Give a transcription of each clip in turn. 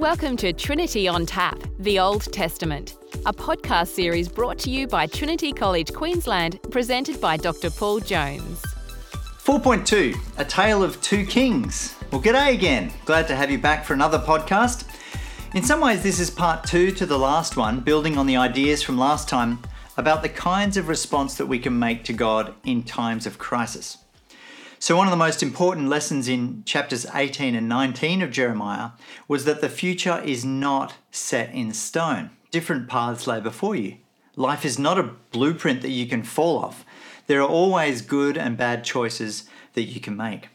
Welcome to Trinity on Tap, the Old Testament, a podcast series brought to you by Trinity College Queensland, presented by Dr. Paul Jones. 4.2 A Tale of Two Kings. Well, g'day again. Glad to have you back for another podcast. In some ways, this is part two to the last one, building on the ideas from last time about the kinds of response that we can make to God in times of crisis. So, one of the most important lessons in chapters 18 and 19 of Jeremiah was that the future is not set in stone. Different paths lay before you. Life is not a blueprint that you can fall off. There are always good and bad choices that you can make.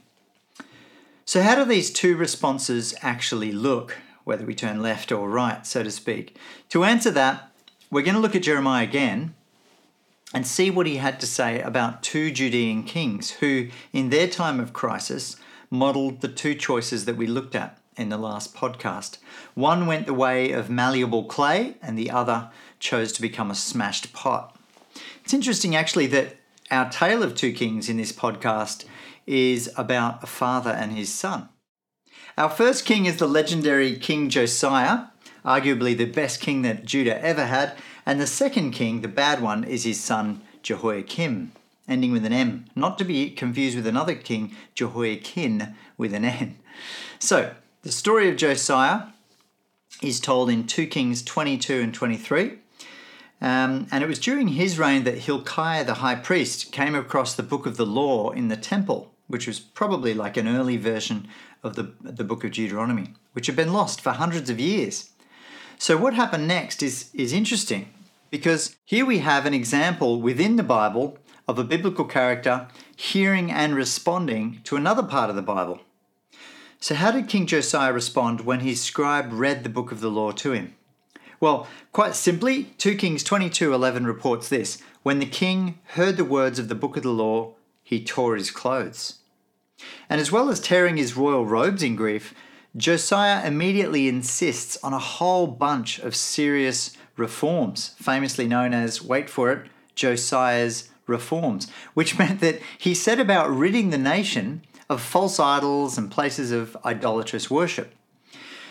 So, how do these two responses actually look, whether we turn left or right, so to speak? To answer that, we're going to look at Jeremiah again and see what he had to say about two Judean kings who, in their time of crisis, modelled the two choices that we looked at in the last podcast. One went the way of malleable clay, and the other chose to become a smashed pot. It's interesting, actually, that our tale of two kings in this podcast is about a father and his son. Our first king is the legendary King Josiah, arguably the best king that Judah ever had, and the second king, the bad one, is his son Jehoiakim, ending with an M, not to be confused with another king, Jehoiakin, with an N. So, the story of Josiah is told in 2 Kings 22 and 23. Um, and it was during his reign that Hilkiah the high priest came across the book of the law in the temple, which was probably like an early version of the, the book of Deuteronomy, which had been lost for hundreds of years. So, what happened next is, is interesting because here we have an example within the Bible of a biblical character hearing and responding to another part of the Bible. So, how did King Josiah respond when his scribe read the book of the law to him? Well, quite simply, 2 Kings 22:11 reports this: When the king heard the words of the book of the law, he tore his clothes. And as well as tearing his royal robes in grief, Josiah immediately insists on a whole bunch of serious reforms, famously known as, wait for it, Josiah's reforms, which meant that he set about ridding the nation of false idols and places of idolatrous worship.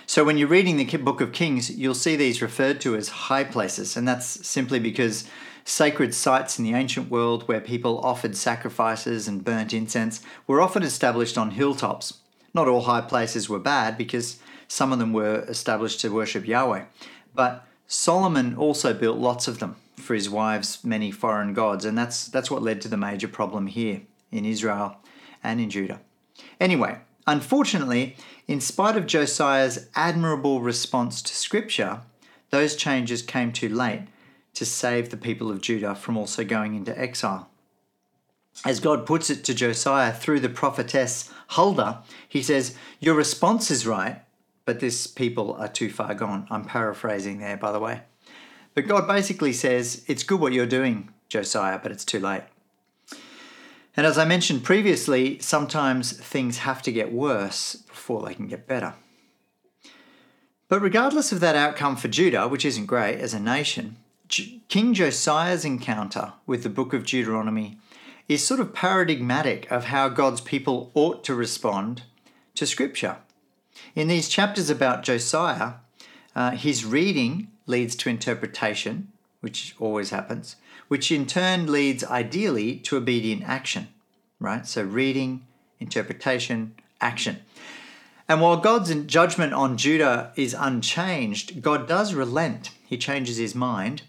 So when you're reading the book of Kings, you'll see these referred to as high places, and that's simply because sacred sites in the ancient world where people offered sacrifices and burnt incense were often established on hilltops not all high places were bad because some of them were established to worship Yahweh. But Solomon also built lots of them for his wives many foreign gods, and that's, that's what led to the major problem here in Israel and in Judah. Anyway, unfortunately, in spite of Josiah's admirable response to Scripture, those changes came too late to save the people of Judah from also going into exile. As God puts it to Josiah through the prophetess Huldah, he says, Your response is right, but this people are too far gone. I'm paraphrasing there, by the way. But God basically says, It's good what you're doing, Josiah, but it's too late. And as I mentioned previously, sometimes things have to get worse before they can get better. But regardless of that outcome for Judah, which isn't great as a nation, King Josiah's encounter with the book of Deuteronomy is sort of paradigmatic of how God's people ought to respond to Scripture. In these chapters about Josiah, uh, his reading leads to interpretation, which always happens, which in turn leads ideally to obedient action, right? So, reading, interpretation, action. And while God's judgment on Judah is unchanged, God does relent. He changes his mind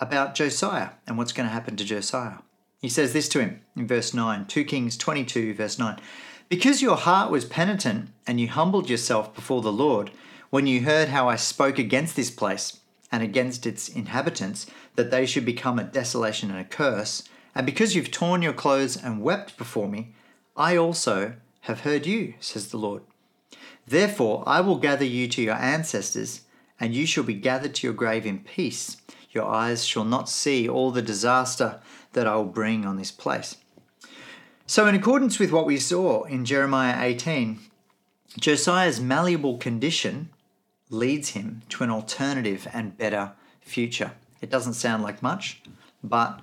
about Josiah and what's going to happen to Josiah. He says this to him in verse 9, 2 Kings 22, verse 9. Because your heart was penitent and you humbled yourself before the Lord, when you heard how I spoke against this place and against its inhabitants, that they should become a desolation and a curse, and because you've torn your clothes and wept before me, I also have heard you, says the Lord. Therefore, I will gather you to your ancestors, and you shall be gathered to your grave in peace. Your eyes shall not see all the disaster that I will bring on this place. So, in accordance with what we saw in Jeremiah 18, Josiah's malleable condition leads him to an alternative and better future. It doesn't sound like much, but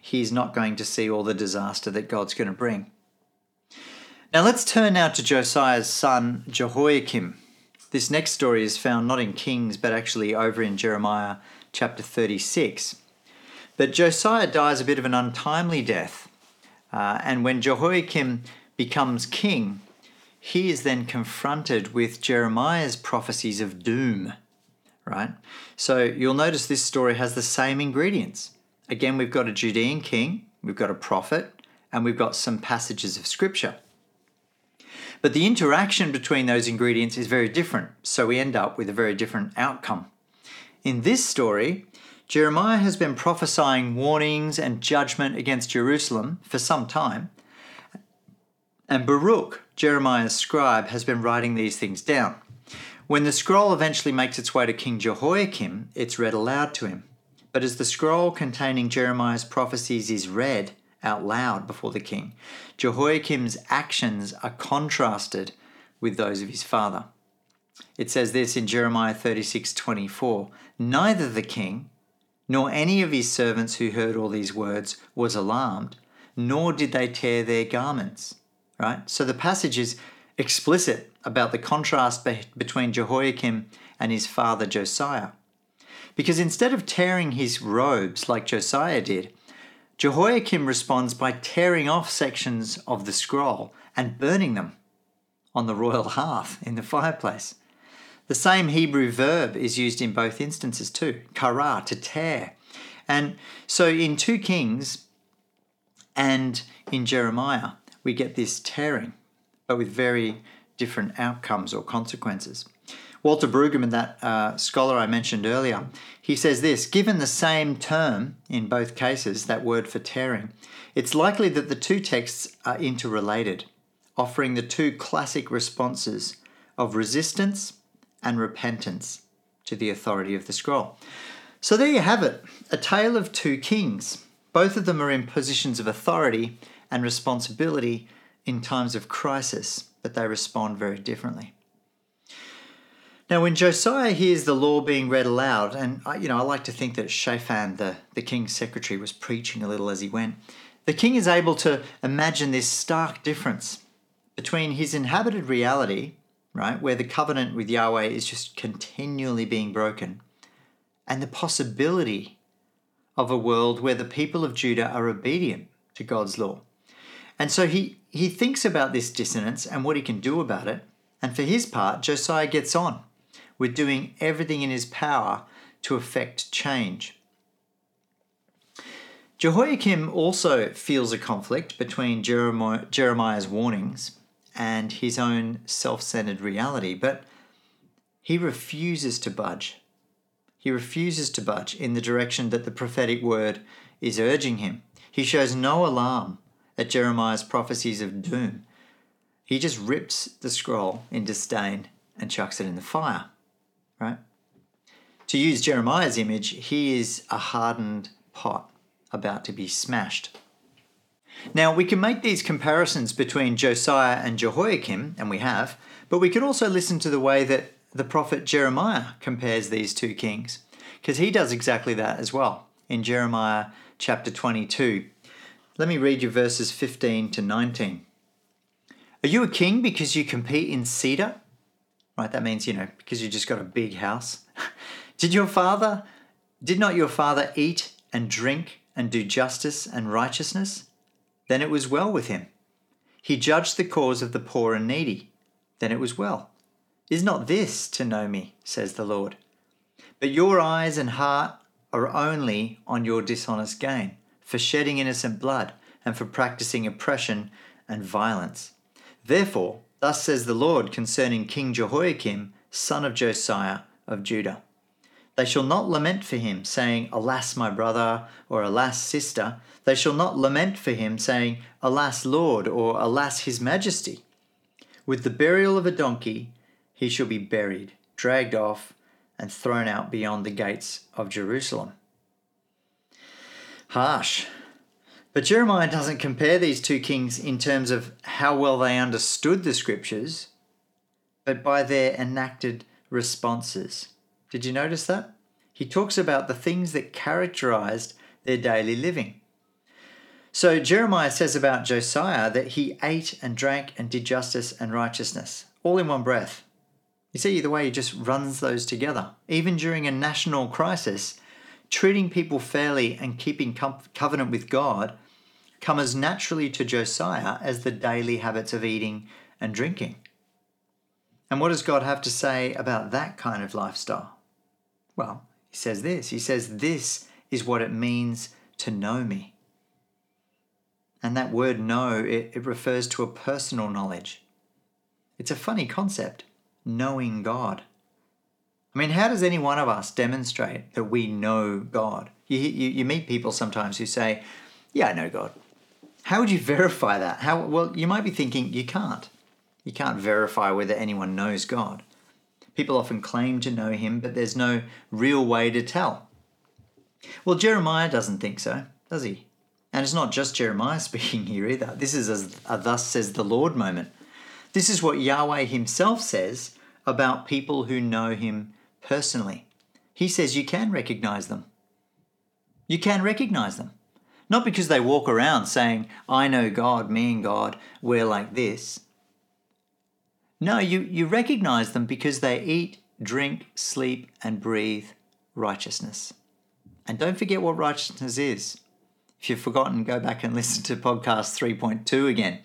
he's not going to see all the disaster that God's going to bring. Now, let's turn now to Josiah's son Jehoiakim. This next story is found not in Kings, but actually over in Jeremiah chapter 36. But Josiah dies a bit of an untimely death. Uh, and when Jehoiakim becomes king, he is then confronted with Jeremiah's prophecies of doom, right? So you'll notice this story has the same ingredients. Again, we've got a Judean king, we've got a prophet, and we've got some passages of scripture. But the interaction between those ingredients is very different, so we end up with a very different outcome. In this story, Jeremiah has been prophesying warnings and judgment against Jerusalem for some time, and Baruch, Jeremiah's scribe, has been writing these things down. When the scroll eventually makes its way to King Jehoiakim, it's read aloud to him. But as the scroll containing Jeremiah's prophecies is read, out loud before the king. Jehoiakim's actions are contrasted with those of his father. It says this in Jeremiah 36:24, neither the king nor any of his servants who heard all these words was alarmed, nor did they tear their garments. Right? So the passage is explicit about the contrast between Jehoiakim and his father Josiah. Because instead of tearing his robes like Josiah did, Jehoiakim responds by tearing off sections of the scroll and burning them on the royal hearth in the fireplace. The same Hebrew verb is used in both instances too, kara, to tear. And so in 2 Kings and in Jeremiah, we get this tearing, but with very different outcomes or consequences. Walter Brueggemann, that uh, scholar I mentioned earlier, he says this Given the same term in both cases, that word for tearing, it's likely that the two texts are interrelated, offering the two classic responses of resistance and repentance to the authority of the scroll. So there you have it a tale of two kings. Both of them are in positions of authority and responsibility in times of crisis, but they respond very differently. Now, when Josiah hears the law being read aloud, and you know, I like to think that Shaphan, the, the king's secretary, was preaching a little as he went, the king is able to imagine this stark difference between his inhabited reality, right, where the covenant with Yahweh is just continually being broken, and the possibility of a world where the people of Judah are obedient to God's law. And so he, he thinks about this dissonance and what he can do about it. And for his part, Josiah gets on with doing everything in his power to effect change. Jehoiakim also feels a conflict between Jeremiah's warnings and his own self centered reality, but he refuses to budge. He refuses to budge in the direction that the prophetic word is urging him. He shows no alarm at Jeremiah's prophecies of doom. He just rips the scroll in disdain and chucks it in the fire right? To use Jeremiah's image, he is a hardened pot about to be smashed. Now, we can make these comparisons between Josiah and Jehoiakim, and we have, but we can also listen to the way that the prophet Jeremiah compares these two kings, because he does exactly that as well in Jeremiah chapter 22. Let me read you verses 15 to 19. Are you a king because you compete in cedar right? That means, you know, because you just got a big house. did your father, did not your father eat and drink and do justice and righteousness? Then it was well with him. He judged the cause of the poor and needy. Then it was well. Is not this to know me, says the Lord? But your eyes and heart are only on your dishonest gain, for shedding innocent blood, and for practicing oppression and violence. Therefore, Thus says the Lord concerning King Jehoiakim, son of Josiah of Judah. They shall not lament for him, saying, Alas, my brother, or Alas, sister. They shall not lament for him, saying, Alas, Lord, or Alas, his majesty. With the burial of a donkey, he shall be buried, dragged off, and thrown out beyond the gates of Jerusalem. Harsh, but Jeremiah doesn't compare these two kings in terms of how well they understood the scriptures, but by their enacted responses. Did you notice that? He talks about the things that characterized their daily living. So Jeremiah says about Josiah that he ate and drank and did justice and righteousness, all in one breath. You see, the way he just runs those together. Even during a national crisis, treating people fairly and keeping covenant with God come as naturally to Josiah as the daily habits of eating and drinking. And what does God have to say about that kind of lifestyle? Well, he says this He says, This is what it means to know me. And that word know, it, it refers to a personal knowledge. It's a funny concept, knowing God. I mean, how does any one of us demonstrate that we know God? You, you, you meet people sometimes who say, Yeah, I know God. How would you verify that? How well you might be thinking you can't. You can't verify whether anyone knows God. People often claim to know him, but there's no real way to tell. Well, Jeremiah doesn't think so, does he? And it's not just Jeremiah speaking here either. This is a, thus says the Lord moment. This is what Yahweh himself says about people who know him personally. He says you can recognize them. You can recognize them. Not because they walk around saying, I know God, me and God, we're like this. No, you, you recognize them because they eat, drink, sleep, and breathe righteousness. And don't forget what righteousness is. If you've forgotten, go back and listen to podcast 3.2 again.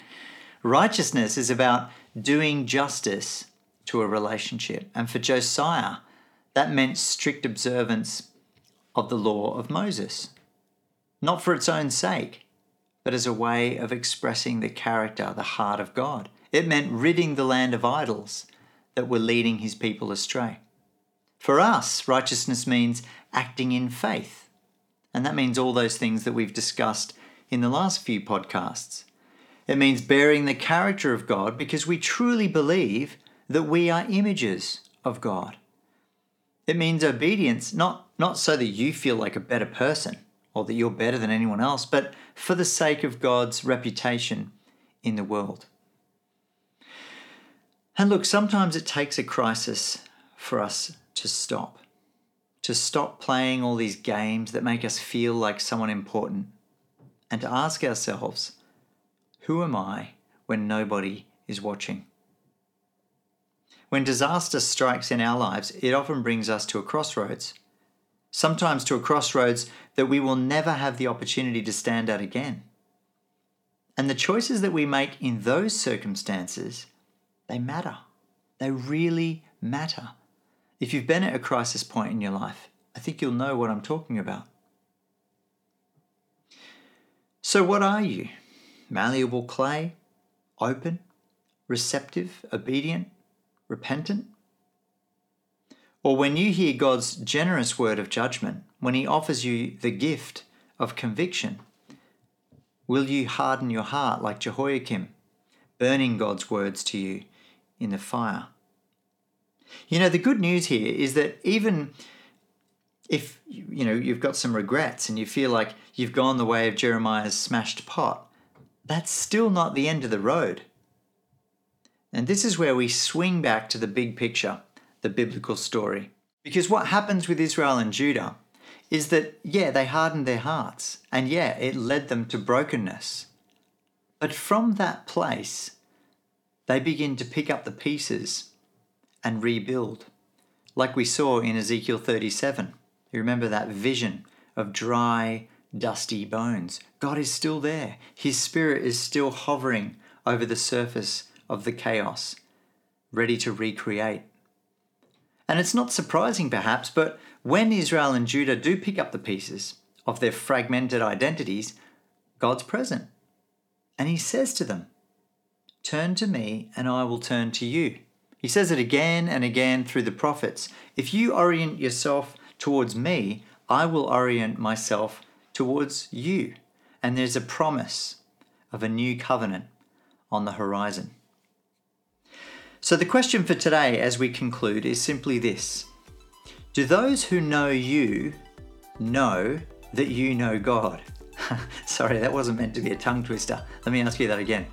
Righteousness is about doing justice to a relationship. And for Josiah, that meant strict observance of the law of Moses not for its own sake, but as a way of expressing the character, the heart of God. It meant ridding the land of idols that were leading his people astray. For us, righteousness means acting in faith. And that means all those things that we've discussed in the last few podcasts. It means bearing the character of God because we truly believe that we are images of God. It means obedience, not, not so that you feel like a better person, or that you're better than anyone else, but for the sake of God's reputation in the world. And look, sometimes it takes a crisis for us to stop, to stop playing all these games that make us feel like someone important, and to ask ourselves, who am I when nobody is watching? When disaster strikes in our lives, it often brings us to a crossroads sometimes to a crossroads that we will never have the opportunity to stand at again. And the choices that we make in those circumstances, they matter. They really matter. If you've been at a crisis point in your life, I think you'll know what I'm talking about. So, what are you? Malleable clay? Open? Receptive? Obedient? Repentant? Or when you hear God's generous word of judgment, when He offers you the gift of conviction, will you harden your heart like Jehoiakim, burning God's words to you in the fire? You know, the good news here is that even if you know you've got some regrets and you feel like you've gone the way of Jeremiah's smashed pot, that's still not the end of the road. And this is where we swing back to the big picture the biblical story. Because what happens with Israel and Judah is that, yeah, they hardened their hearts, and yeah, it led them to brokenness. But from that place, they begin to pick up the pieces and rebuild, like we saw in Ezekiel 37. You remember that vision of dry, dusty bones. God is still there, His Spirit is still hovering over the surface of the chaos, ready to recreate. And it's not surprising, perhaps, but when Israel and Judah do pick up the pieces of their fragmented identities, God's present. And He says to them, Turn to me, and I will turn to you. He says it again and again through the prophets. If you orient yourself towards me, I will orient myself towards you. And there's a promise of a new covenant on the horizon. So, the question for today as we conclude is simply this Do those who know you know that you know God? Sorry, that wasn't meant to be a tongue twister. Let me ask you that again.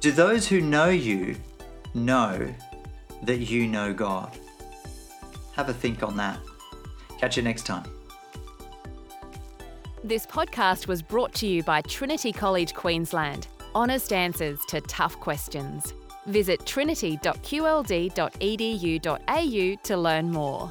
Do those who know you know that you know God? Have a think on that. Catch you next time. This podcast was brought to you by Trinity College Queensland. Honest answers to tough questions. Visit trinity.qld.edu.au to learn more.